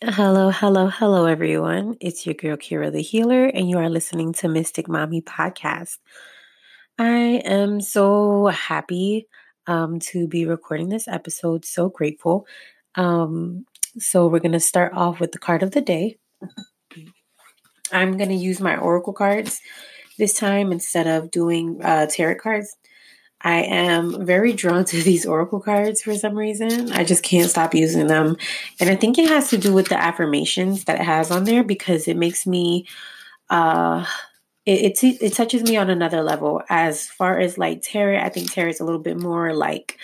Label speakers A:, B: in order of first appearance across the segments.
A: Hello, hello, hello, everyone. It's your girl, Kira the Healer, and you are listening to Mystic Mommy Podcast. I am so happy um, to be recording this episode, so grateful. Um, so, we're going to start off with the card of the day. I'm going to use my Oracle cards this time instead of doing uh, tarot cards. I am very drawn to these oracle cards for some reason. I just can't stop using them. And I think it has to do with the affirmations that it has on there because it makes me uh it, it, it touches me on another level as far as like tarot i think tarot is a little bit more like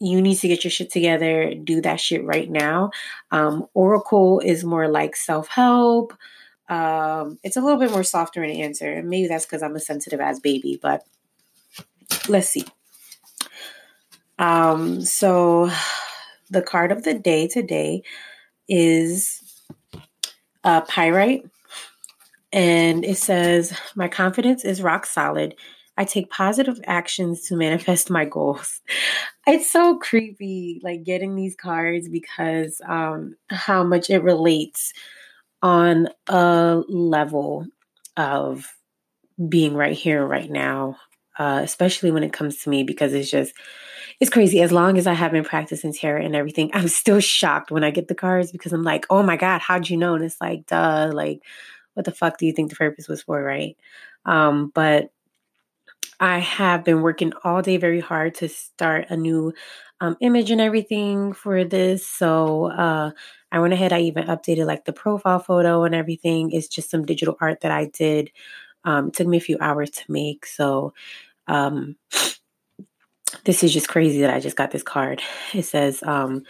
A: you need to get your shit together do that shit right now um, oracle is more like self-help um, it's a little bit more softer in answer and maybe that's because i'm a sensitive ass baby but let's see. Um, so the card of the day today is uh, pyrite. And it says, My confidence is rock solid. I take positive actions to manifest my goals. It's so creepy, like getting these cards because um, how much it relates on a level of being right here, right now, uh, especially when it comes to me, because it's just, it's crazy. As long as I have been practicing tarot and everything, I'm still shocked when I get the cards because I'm like, oh my God, how'd you know? And it's like, duh, like, what the fuck do you think the purpose was for, right? Um, but I have been working all day very hard to start a new um, image and everything for this. So uh, I went ahead, I even updated like the profile photo and everything. It's just some digital art that I did. Um, it took me a few hours to make. So um, this is just crazy that I just got this card. It says um,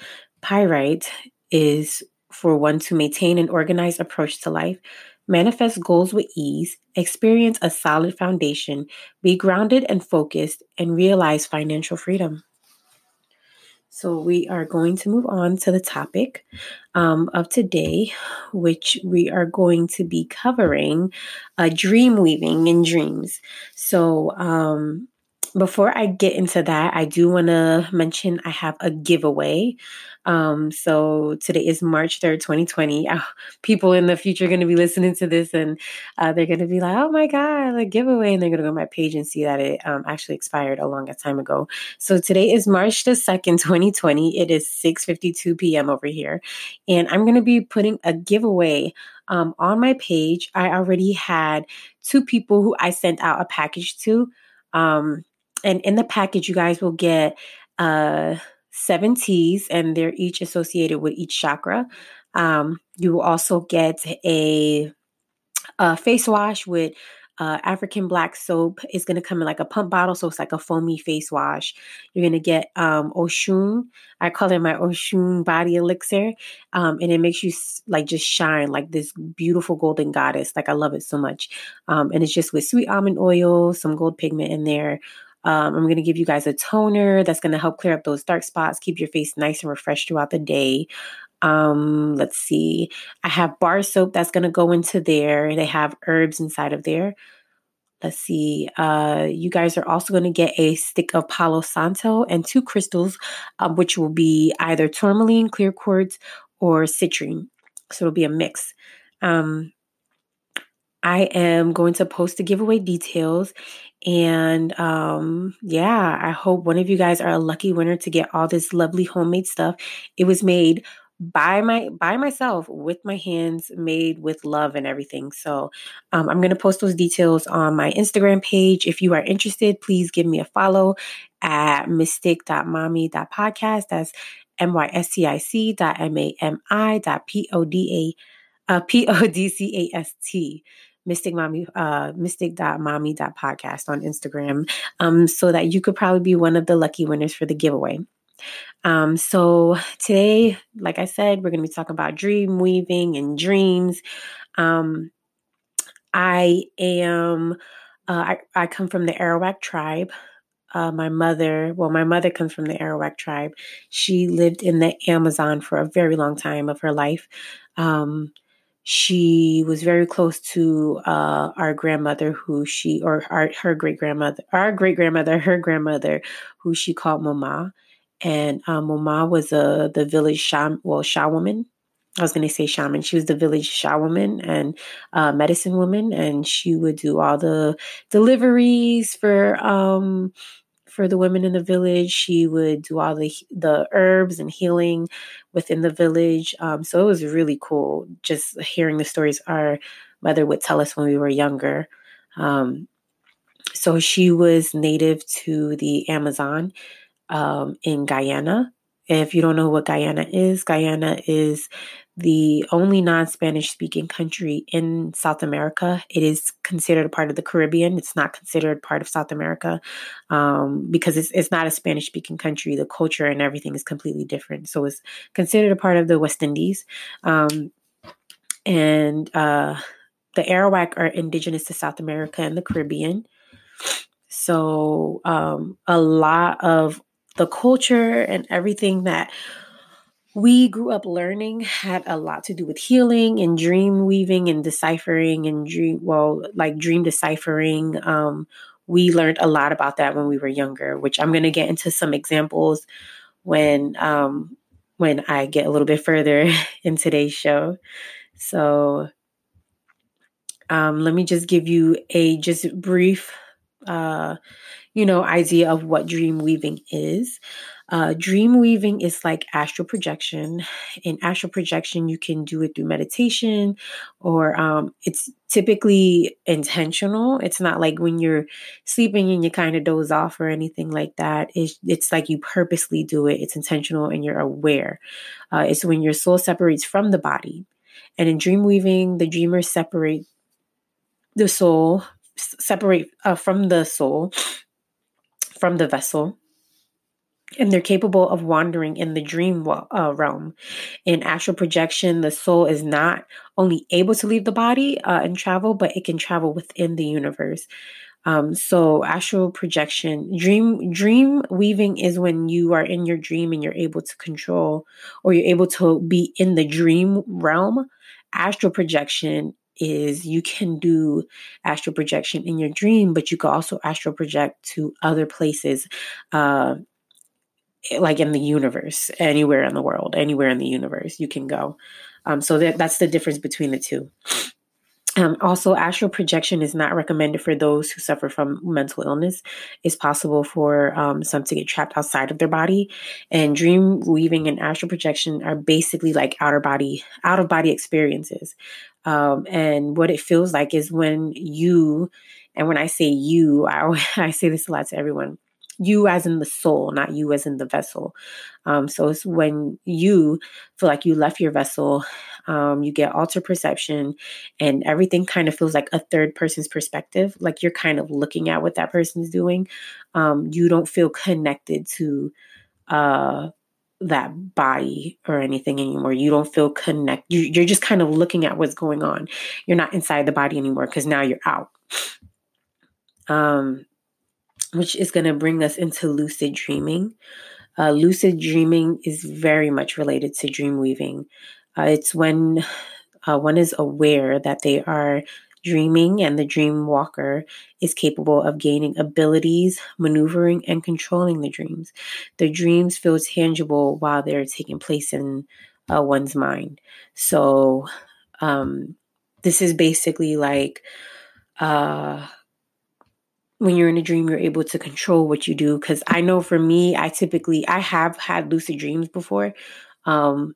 A: pyrite is for one to maintain an organized approach to life, manifest goals with ease, experience a solid foundation, be grounded and focused, and realize financial freedom. So, we are going to move on to the topic um, of today, which we are going to be covering uh, dream weaving and dreams. So, um, before I get into that, I do want to mention I have a giveaway. Um, so today is March 3rd, 2020. Uh, people in the future are going to be listening to this and uh, they're going to be like, oh my God, a giveaway. And they're going to go to my page and see that it um, actually expired a long time ago. So today is March the 2nd, 2020. It is 6.52 p.m. over here. And I'm going to be putting a giveaway um, on my page. I already had two people who I sent out a package to. Um, and in the package, you guys will get uh, seven teas, and they're each associated with each chakra. Um, you will also get a, a face wash with uh, African black soap is going to come in like a pump bottle, so it's like a foamy face wash. You're going to get um, Oshun. I call it my Oshun body elixir, um, and it makes you like just shine like this beautiful golden goddess. Like I love it so much, um, and it's just with sweet almond oil, some gold pigment in there. Um, I'm going to give you guys a toner that's going to help clear up those dark spots, keep your face nice and refreshed throughout the day. Um, let's see. I have bar soap that's going to go into there. They have herbs inside of there. Let's see. Uh, you guys are also going to get a stick of Palo Santo and two crystals, um, which will be either tourmaline, clear quartz, or citrine. So it'll be a mix. Um, I am going to post the giveaway details. And um, yeah, I hope one of you guys are a lucky winner to get all this lovely homemade stuff. It was made by my by myself with my hands made with love and everything so um, i'm going to post those details on my instagram page if you are interested please give me a follow at mystic.mami.podcast that's m-y-s-t-i-c dot m-a-m-i dot p-o-d-a uh, p-o-d-c-a-s-t mystic mommy uh mystic.mami.podcast on instagram um so that you could probably be one of the lucky winners for the giveaway um so today like i said we're going to be talking about dream weaving and dreams um i am uh, I, I come from the arawak tribe uh, my mother, well, my mother comes from the Arawak tribe. She lived in the Amazon for a very long time of her life. Um, she was very close to uh, our grandmother, who she, or our, her great grandmother, our great grandmother, her grandmother, who she called Mama. And uh, Mama was a the village Shah, well, Shah woman. I was going to say shaman. She was the village shawoman and uh, medicine woman, and she would do all the deliveries for um, for the women in the village. She would do all the the herbs and healing within the village. Um, so it was really cool just hearing the stories our mother would tell us when we were younger. Um, so she was native to the Amazon um, in Guyana. If you don't know what Guyana is, Guyana is the only non Spanish speaking country in South America. It is considered a part of the Caribbean. It's not considered part of South America um, because it's, it's not a Spanish speaking country. The culture and everything is completely different. So it's considered a part of the West Indies. Um, and uh, the Arawak are indigenous to South America and the Caribbean. So um, a lot of the culture and everything that we grew up learning had a lot to do with healing and dream weaving and deciphering and dream well like dream deciphering. Um, we learned a lot about that when we were younger which i'm going to get into some examples when um, when i get a little bit further in today's show. So um, let me just give you a just brief uh, you know, idea of what dream weaving is. Uh, dream weaving is like astral projection. In astral projection, you can do it through meditation, or um, it's typically intentional. It's not like when you're sleeping and you kind of doze off or anything like that. It's, it's like you purposely do it. It's intentional and you're aware. Uh, it's when your soul separates from the body. And in dream weaving, the dreamer separate the soul separate uh, from the soul, from the vessel, and they're capable of wandering in the dream uh, realm. In astral projection, the soul is not only able to leave the body uh, and travel, but it can travel within the universe. Um, so astral projection, dream dream weaving is when you are in your dream and you're able to control, or you're able to be in the dream realm. Astral projection is you can do astral projection in your dream, but you can also astral project to other places, uh, like in the universe, anywhere in the world, anywhere in the universe, you can go. Um, so that, that's the difference between the two. Um, also, astral projection is not recommended for those who suffer from mental illness. It's possible for um, some to get trapped outside of their body, and dream weaving and astral projection are basically like outer body, out of body experiences. Um, and what it feels like is when you, and when I say you, I, I say this a lot to everyone you as in the soul, not you as in the vessel. Um, so it's when you feel like you left your vessel, um, you get altered perception, and everything kind of feels like a third person's perspective. Like you're kind of looking at what that person's doing. Um, you don't feel connected to uh, that body or anything anymore. You don't feel connect. You, you're just kind of looking at what's going on. You're not inside the body anymore because now you're out. Um, which is going to bring us into lucid dreaming. Uh, lucid dreaming is very much related to dream weaving. Uh, it's when uh, one is aware that they are dreaming and the dream walker is capable of gaining abilities, maneuvering, and controlling the dreams. The dreams feel tangible while they're taking place in uh, one's mind. So, um, this is basically like uh, when you're in a dream, you're able to control what you do. Because I know for me, I typically I have had lucid dreams before. Um,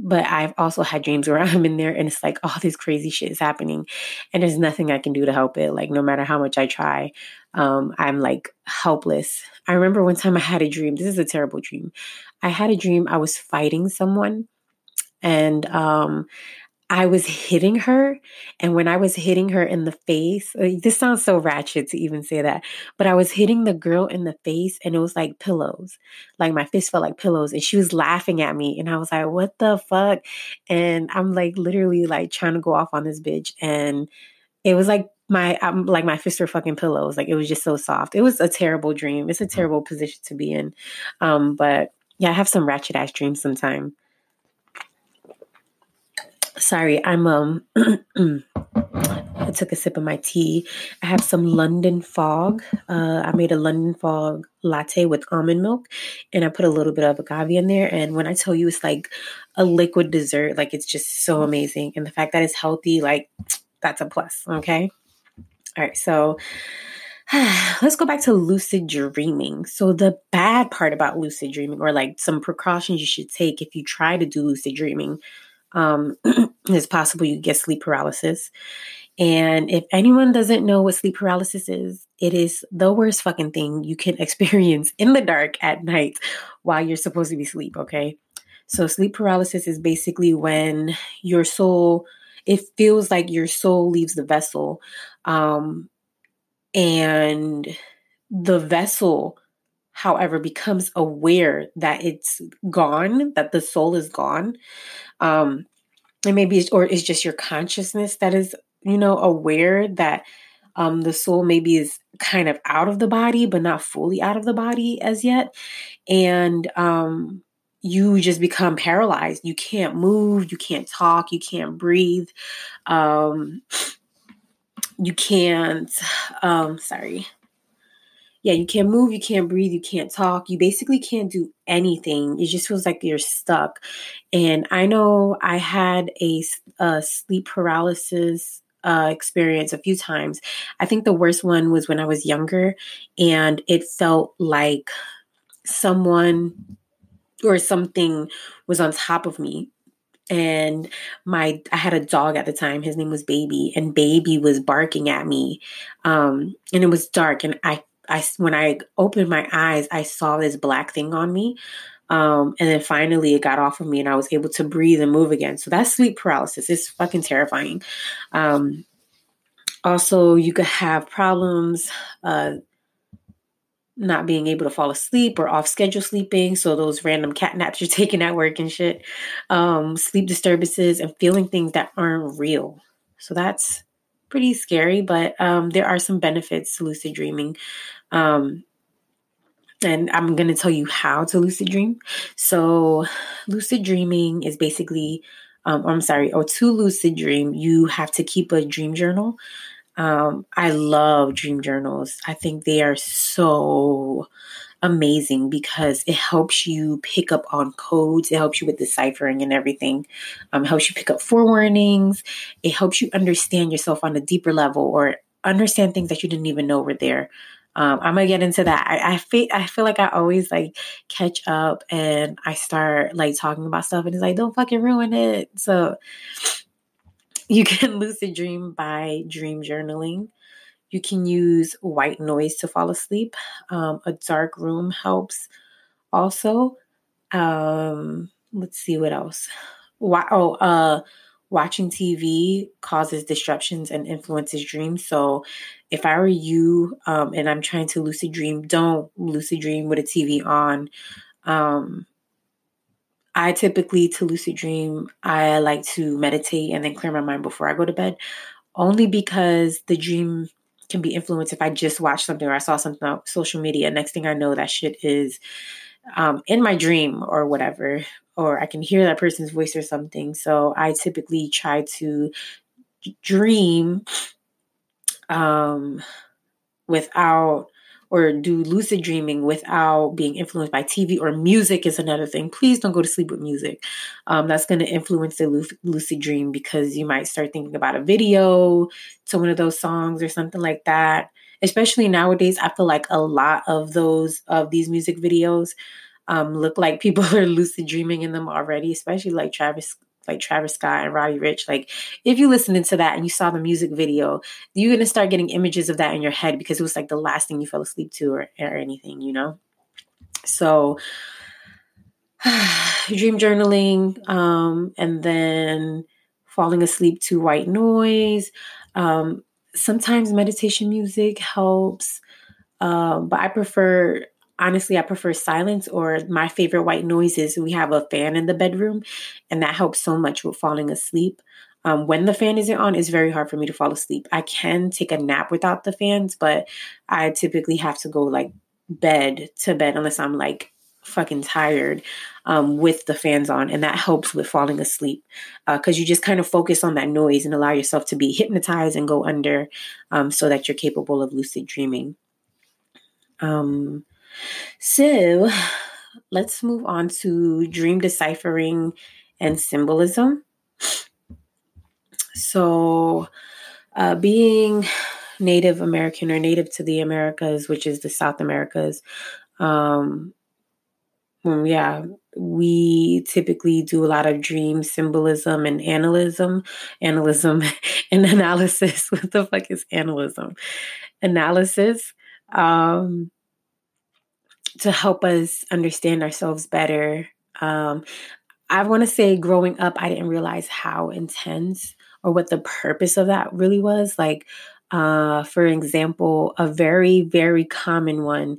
A: but I've also had dreams where I'm in there and it's like all this crazy shit is happening and there's nothing I can do to help it. Like no matter how much I try, um, I'm like helpless. I remember one time I had a dream. This is a terrible dream. I had a dream I was fighting someone and um, I was hitting her. And when I was hitting her in the face, uh, this sounds so ratchet to even say that, but I was hitting the girl in the face and it was like pillows. Like my fist felt like pillows. And she was laughing at me. And I was like, what the fuck? And I'm like literally like trying to go off on this bitch. And it was like my um, like my fists were fucking pillows. Like it was just so soft. It was a terrible dream. It's a terrible position to be in. Um, but yeah, I have some ratchet ass dreams sometimes sorry i'm um I took a sip of my tea. I have some London fog. Uh, I made a London fog latte with almond milk and I put a little bit of agave in there. And when I tell you it's like a liquid dessert, like it's just so amazing. And the fact that it's healthy, like that's a plus. Okay. All right. So let's go back to lucid dreaming. So, the bad part about lucid dreaming, or like some precautions you should take if you try to do lucid dreaming, um, it's possible you get sleep paralysis. And if anyone doesn't know what sleep paralysis is, it is the worst fucking thing you can experience in the dark at night while you're supposed to be asleep, okay? So, sleep paralysis is basically when your soul, it feels like your soul leaves the vessel. Um, and the vessel, however, becomes aware that it's gone, that the soul is gone. Um, and maybe it's, or it's just your consciousness that is, you know, aware that um, the soul maybe is kind of out of the body, but not fully out of the body as yet. And um, you just become paralyzed. You can't move, you can't talk, you can't breathe. Um, you can't um sorry yeah you can't move you can't breathe you can't talk you basically can't do anything it just feels like you're stuck. And i know i had a, a sleep paralysis uh, experience a few times. I think the worst one was when i was younger and it felt like someone or something was on top of me. And my i had a dog at the time his name was baby and baby was barking at me um and it was dark and i i when i opened my eyes i saw this black thing on me um and then finally it got off of me and i was able to breathe and move again so that's sleep paralysis it's fucking terrifying um also you could have problems uh not being able to fall asleep or off schedule sleeping. So those random cat naps you're taking at work and shit, um, sleep disturbances and feeling things that aren't real. So that's pretty scary, but um, there are some benefits to lucid dreaming. Um, and I'm going to tell you how to lucid dream. So, lucid dreaming is basically, um, I'm sorry, or to lucid dream, you have to keep a dream journal. Um, I love dream journals. I think they are so amazing because it helps you pick up on codes. It helps you with deciphering and everything. Um, helps you pick up forewarnings. It helps you understand yourself on a deeper level or understand things that you didn't even know were there. Um, I'm gonna get into that. I, I feel I feel like I always like catch up and I start like talking about stuff and it's like don't fucking ruin it. So you can lucid dream by dream journaling. You can use white noise to fall asleep. Um, a dark room helps also. Um, let's see what else. Why? Oh, uh, watching TV causes disruptions and influences dreams. So, if I were you um, and I'm trying to lucid dream, don't lucid dream with a TV on. Um, I typically, to lucid dream, I like to meditate and then clear my mind before I go to bed, only because the dream can be influenced if I just watch something or I saw something on social media. Next thing I know, that shit is um, in my dream or whatever, or I can hear that person's voice or something. So I typically try to dream um, without or do lucid dreaming without being influenced by TV or music is another thing. Please don't go to sleep with music. Um, that's going to influence the lucid dream because you might start thinking about a video to one of those songs or something like that. Especially nowadays, I feel like a lot of those of these music videos um, look like people are lucid dreaming in them already, especially like Travis like Travis Scott and Roddy Ricch. like if you listened into that and you saw the music video, you're gonna start getting images of that in your head because it was like the last thing you fell asleep to or, or anything, you know? So dream journaling, um, and then falling asleep to white noise. Um, sometimes meditation music helps, um, but I prefer honestly, I prefer silence or my favorite white noise is We have a fan in the bedroom, and that helps so much with falling asleep. Um, when the fan isn't on, it's very hard for me to fall asleep. I can take a nap without the fans, but I typically have to go like bed to bed unless I'm like fucking tired um, with the fans on, and that helps with falling asleep because uh, you just kind of focus on that noise and allow yourself to be hypnotized and go under um, so that you're capable of lucid dreaming. Um, so let's move on to dream deciphering and symbolism. So, uh, being Native American or native to the Americas, which is the South Americas, um, yeah, we typically do a lot of dream symbolism and analysm, analysm and analysis. what the fuck is analysm? Analysis. Um, to help us understand ourselves better. Um, I want to say growing up, I didn't realize how intense or what the purpose of that really was. Like, uh, for example, a very, very common one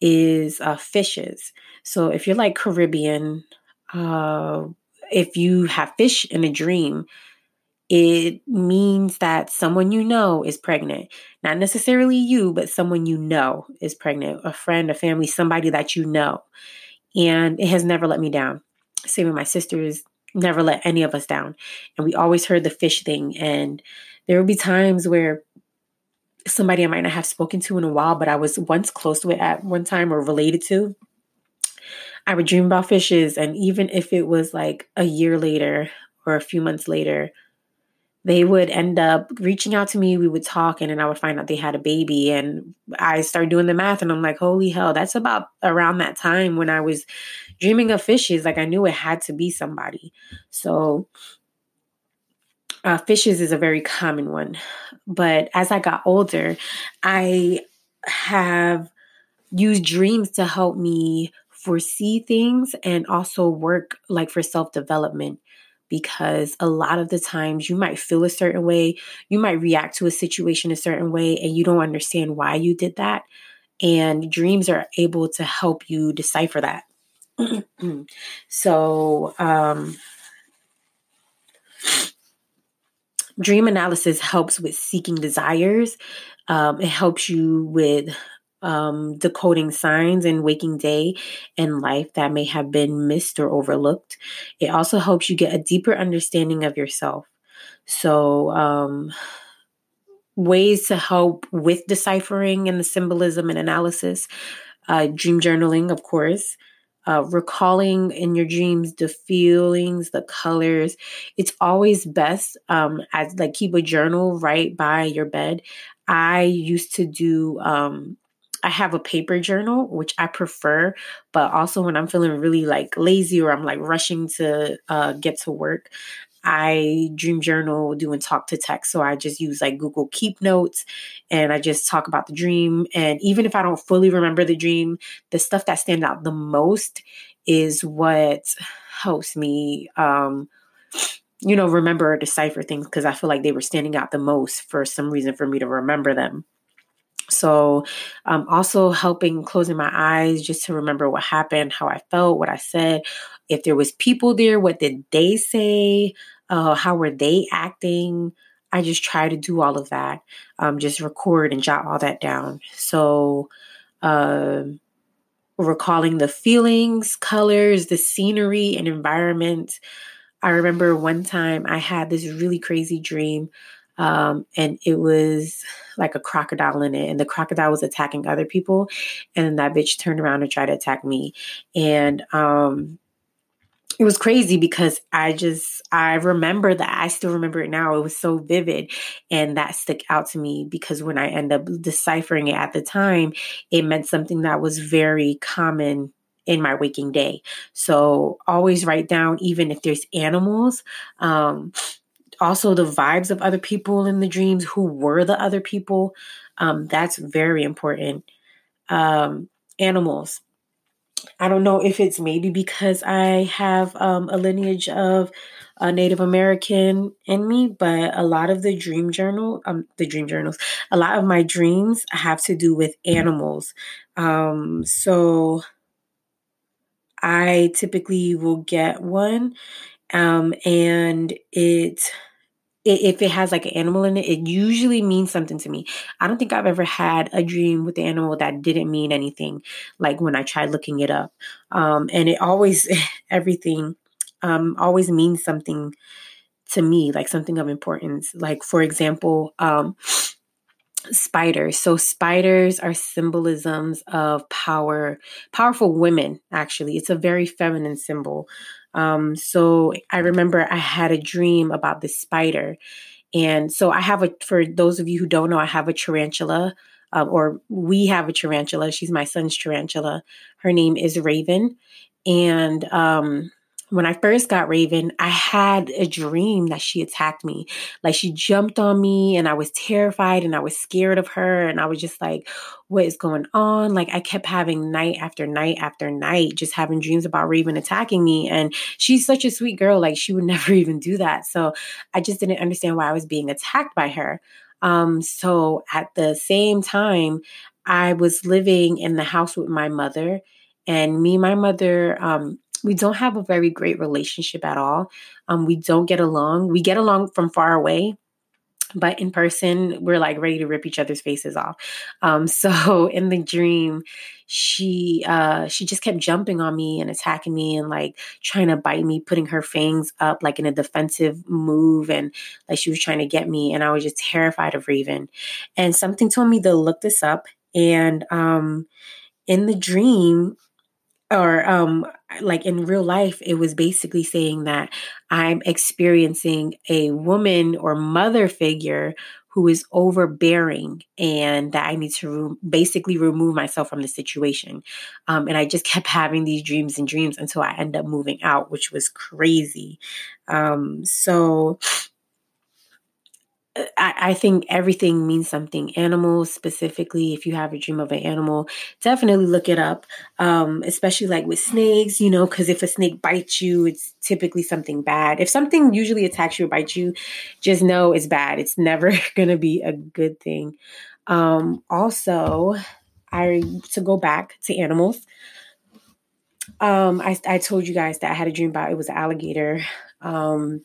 A: is uh, fishes. So if you're like Caribbean, uh, if you have fish in a dream, it means that someone you know is pregnant. Not necessarily you, but someone you know is pregnant, a friend, a family, somebody that you know. And it has never let me down. Same with my sisters, never let any of us down. And we always heard the fish thing. And there would be times where somebody I might not have spoken to in a while, but I was once close to it at one time or related to. I would dream about fishes. And even if it was like a year later or a few months later, they would end up reaching out to me. We would talk, and then I would find out they had a baby. And I started doing the math, and I'm like, holy hell, that's about around that time when I was dreaming of fishes. Like, I knew it had to be somebody. So, uh, fishes is a very common one. But as I got older, I have used dreams to help me foresee things and also work like for self development because a lot of the times you might feel a certain way, you might react to a situation a certain way, and you don't understand why you did that. And dreams are able to help you decipher that. so, um, dream analysis helps with seeking desires. Um, it helps you with um, decoding signs in waking day and life that may have been missed or overlooked. It also helps you get a deeper understanding of yourself. So, um, ways to help with deciphering and the symbolism and analysis uh, dream journaling, of course. Uh, recalling in your dreams the feelings, the colors. It's always best um, as like keep a journal right by your bed. I used to do um, I have a paper journal, which I prefer, but also when I'm feeling really like lazy or I'm like rushing to uh, get to work, I dream journal doing talk to text. So I just use like Google Keep Notes and I just talk about the dream. And even if I don't fully remember the dream, the stuff that stands out the most is what helps me, um, you know, remember or decipher things because I feel like they were standing out the most for some reason for me to remember them. So, um, also helping closing my eyes just to remember what happened, how I felt, what I said. If there was people there, what did they say? Uh, how were they acting? I just try to do all of that. Um, just record and jot all that down. So, uh, recalling the feelings, colors, the scenery, and environment. I remember one time I had this really crazy dream um, and it was like a crocodile in it, and the crocodile was attacking other people, and that bitch turned around and tried to attack me, and um, it was crazy because I just I remember that I still remember it now. It was so vivid, and that stuck out to me because when I end up deciphering it at the time, it meant something that was very common in my waking day. So always write down, even if there's animals. Um, also the vibes of other people in the dreams who were the other people. Um, that's very important. Um, animals. I don't know if it's maybe because i have um, a lineage of a native american in me but a lot of the dream journal um, the dream journals a lot of my dreams have to do with animals. Um, so i typically will get one um, and it if it has like an animal in it, it usually means something to me. I don't think I've ever had a dream with the animal that didn't mean anything, like when I tried looking it up. Um, and it always, everything um, always means something to me, like something of importance. Like, for example, um, spiders. So spiders are symbolisms of power, powerful women, actually. It's a very feminine symbol. Um, so I remember I had a dream about this spider. And so I have a, for those of you who don't know, I have a tarantula, uh, or we have a tarantula. She's my son's tarantula. Her name is Raven. And um, when I first got Raven, I had a dream that she attacked me. Like she jumped on me and I was terrified and I was scared of her. And I was just like, what is going on? Like I kept having night after night after night, just having dreams about Raven attacking me. And she's such a sweet girl. Like she would never even do that. So I just didn't understand why I was being attacked by her. Um, so at the same time, I was living in the house with my mother and me my mother um, we don't have a very great relationship at all. Um, we don't get along. We get along from far away, but in person, we're like ready to rip each other's faces off. Um, so in the dream, she uh, she just kept jumping on me and attacking me and like trying to bite me, putting her fangs up like in a defensive move, and like she was trying to get me. And I was just terrified of Raven. And something told me to look this up. And um, in the dream, or um like in real life it was basically saying that i'm experiencing a woman or mother figure who is overbearing and that i need to re- basically remove myself from the situation. Um, and i just kept having these dreams and dreams until i end up moving out which was crazy. Um, so I, I, think everything means something. Animals, specifically, if you have a dream of an animal, definitely look it up. Um, especially like with snakes, you know, because if a snake bites you, it's typically something bad. If something usually attacks you or bites you, just know it's bad. It's never going to be a good thing. Um, also, I to go back to animals. Um, I, I told you guys that I had a dream about it was an alligator. Um,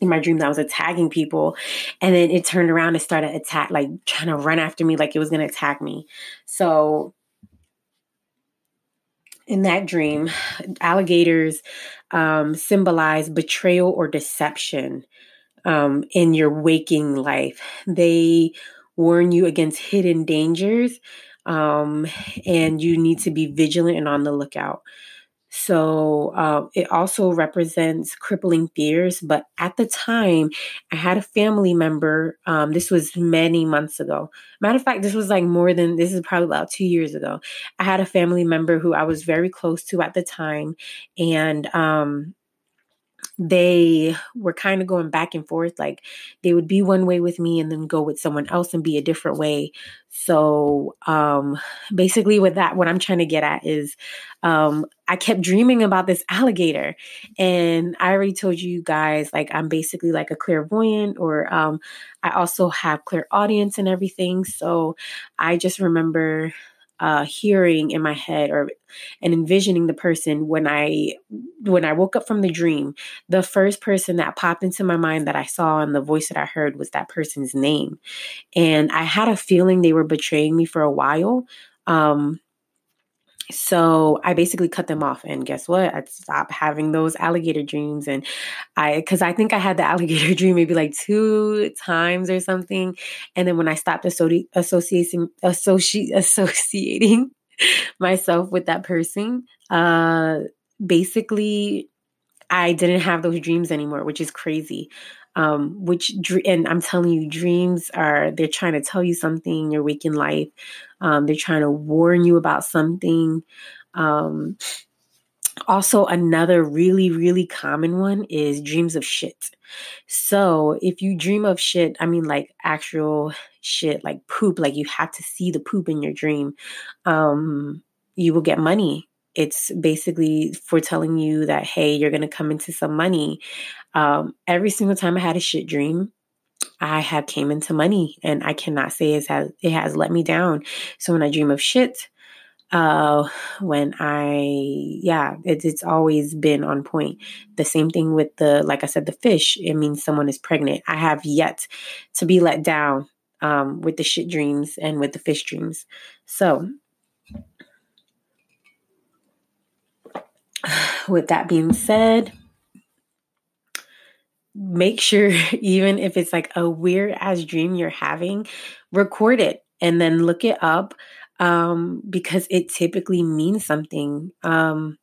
A: in my dream that I was attacking people. And then it turned around and started attack, like trying to run after me, like it was going to attack me. So in that dream, alligators um, symbolize betrayal or deception um, in your waking life. They warn you against hidden dangers, um, and you need to be vigilant and on the lookout. So uh, it also represents crippling fears. But at the time, I had a family member. Um, this was many months ago. Matter of fact, this was like more than this is probably about two years ago. I had a family member who I was very close to at the time, and um, they were kind of going back and forth. Like they would be one way with me and then go with someone else and be a different way. So um, basically, with that, what I'm trying to get at is um, I kept dreaming about this alligator. And I already told you guys, like, I'm basically like a clairvoyant, or um, I also have clairaudience and everything. So I just remember uh, hearing in my head or and envisioning the person when I when I woke up from the dream, the first person that popped into my mind that I saw and the voice that I heard was that person's name, and I had a feeling they were betraying me for a while. Um, so I basically cut them off. And guess what? I stopped having those alligator dreams. And I, because I think I had the alligator dream maybe like two times or something. And then when I stopped associating, associating, associating myself with that person, uh, basically, I didn't have those dreams anymore, which is crazy um, which and I'm telling you, dreams are they're trying to tell you something in your waking life. Um, they're trying to warn you about something. Um, also, another really, really common one is dreams of shit. So, if you dream of shit, I mean like actual shit, like poop, like you have to see the poop in your dream, um, you will get money it's basically foretelling you that hey you're going to come into some money um, every single time I had a shit dream, I have came into money, and I cannot say it has it has let me down. So when I dream of shit, uh, when I, yeah, it's, it's always been on point. The same thing with the, like I said, the fish. It means someone is pregnant. I have yet to be let down um, with the shit dreams and with the fish dreams. So, with that being said, make sure, even if it's like a weird ass dream you're having, record it and then look it up um, because it typically means something. Um,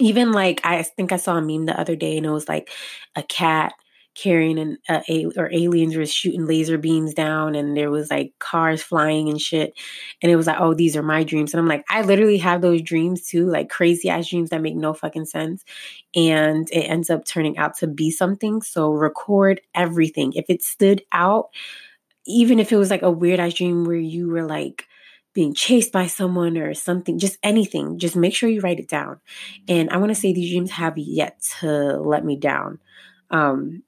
A: even like I think I saw a meme the other day and it was like a cat carrying an uh, a, or aliens were shooting laser beams down and there was like cars flying and shit. And it was like oh these are my dreams. And i'm like i literally have those dreams too like crazy ass dreams that make no fucking sense. And it ends up turning out to be something. So record everything. If it stood out even if it was like a weird ass dream where you were like being chased by someone or something, just anything, just make sure you write it down. And I want to say these dreams have yet to let me down. Um,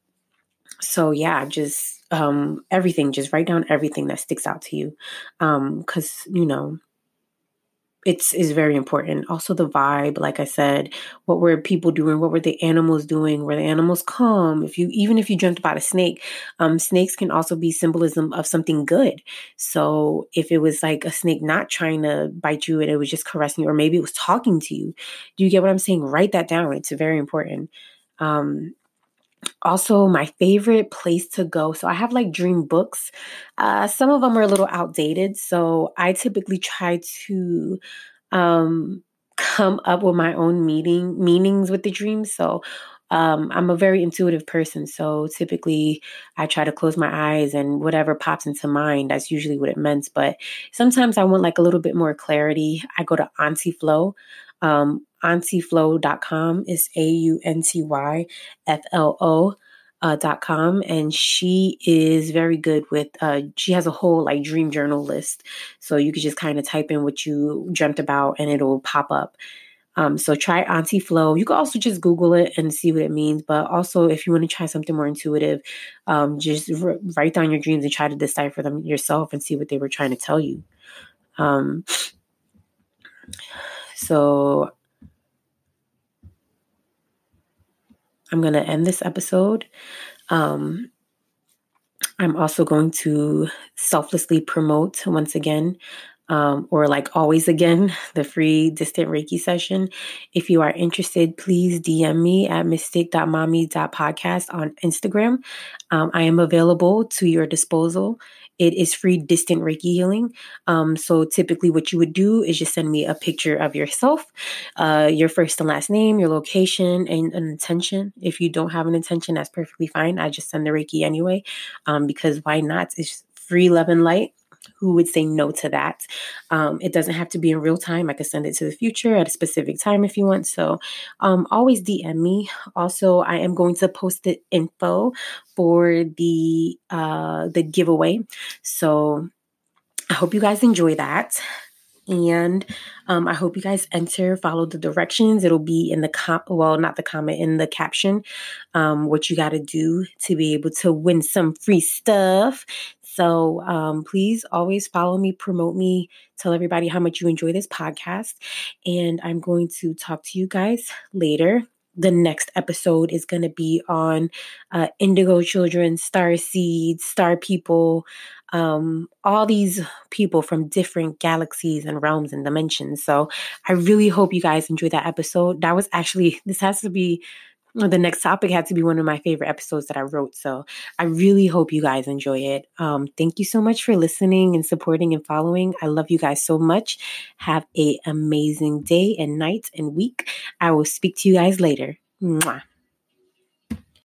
A: so yeah, just um, everything, just write down everything that sticks out to you. Um, cause you know, it's is very important. Also the vibe, like I said, what were people doing? What were the animals doing? Were the animals calm? If you even if you dreamt about a snake, um, snakes can also be symbolism of something good. So if it was like a snake not trying to bite you and it was just caressing you, or maybe it was talking to you, do you get what I'm saying? Write that down. It's very important. Um, also my favorite place to go so i have like dream books. Uh, some of them are a little outdated so i typically try to um, come up with my own meaning meanings with the dreams so um, i'm a very intuitive person so typically i try to close my eyes and whatever pops into mind that's usually what it meant but sometimes i want like a little bit more clarity. I go to Aunty Flo um, auntyflo.com is A U N T Y F L O. Uh, dot com and she is very good with uh, she has a whole like dream journal list. So you could just kind of type in what you dreamt about and it'll pop up. Um, so try Aunty Flo you can also just google it and see what it means but also if you want to try something more intuitive um, just r- write down your dreams and try to decipher them yourself and see what they were trying to tell you. Um, so I'm going to end this episode. Um, I'm also going to selflessly promote once again, um, or like always again, the free distant Reiki session. If you are interested, please DM me at mystic.mami.podcast on Instagram. Um, I am available to your disposal. It is free distant Reiki healing. Um, so typically, what you would do is just send me a picture of yourself, uh, your first and last name, your location, and an intention. If you don't have an intention, that's perfectly fine. I just send the Reiki anyway, um, because why not? It's free love and light who would say no to that. Um, it doesn't have to be in real time. I could send it to the future at a specific time if you want. So um, always DM me. Also, I am going to post the info for the uh, the giveaway. So I hope you guys enjoy that. And um, I hope you guys enter, follow the directions. It'll be in the com well, not the comment, in the caption, um, what you got to do to be able to win some free stuff. So um, please always follow me, promote me, tell everybody how much you enjoy this podcast. And I'm going to talk to you guys later. The next episode is going to be on uh, indigo children, star seeds, star people, um, all these people from different galaxies and realms and dimensions. So I really hope you guys enjoy that episode. That was actually, this has to be the next topic had to be one of my favorite episodes that I wrote. So I really hope you guys enjoy it. Um, thank you so much for listening and supporting and following. I love you guys so much. Have a amazing day and night and week. I will speak to you guys later. Mwah.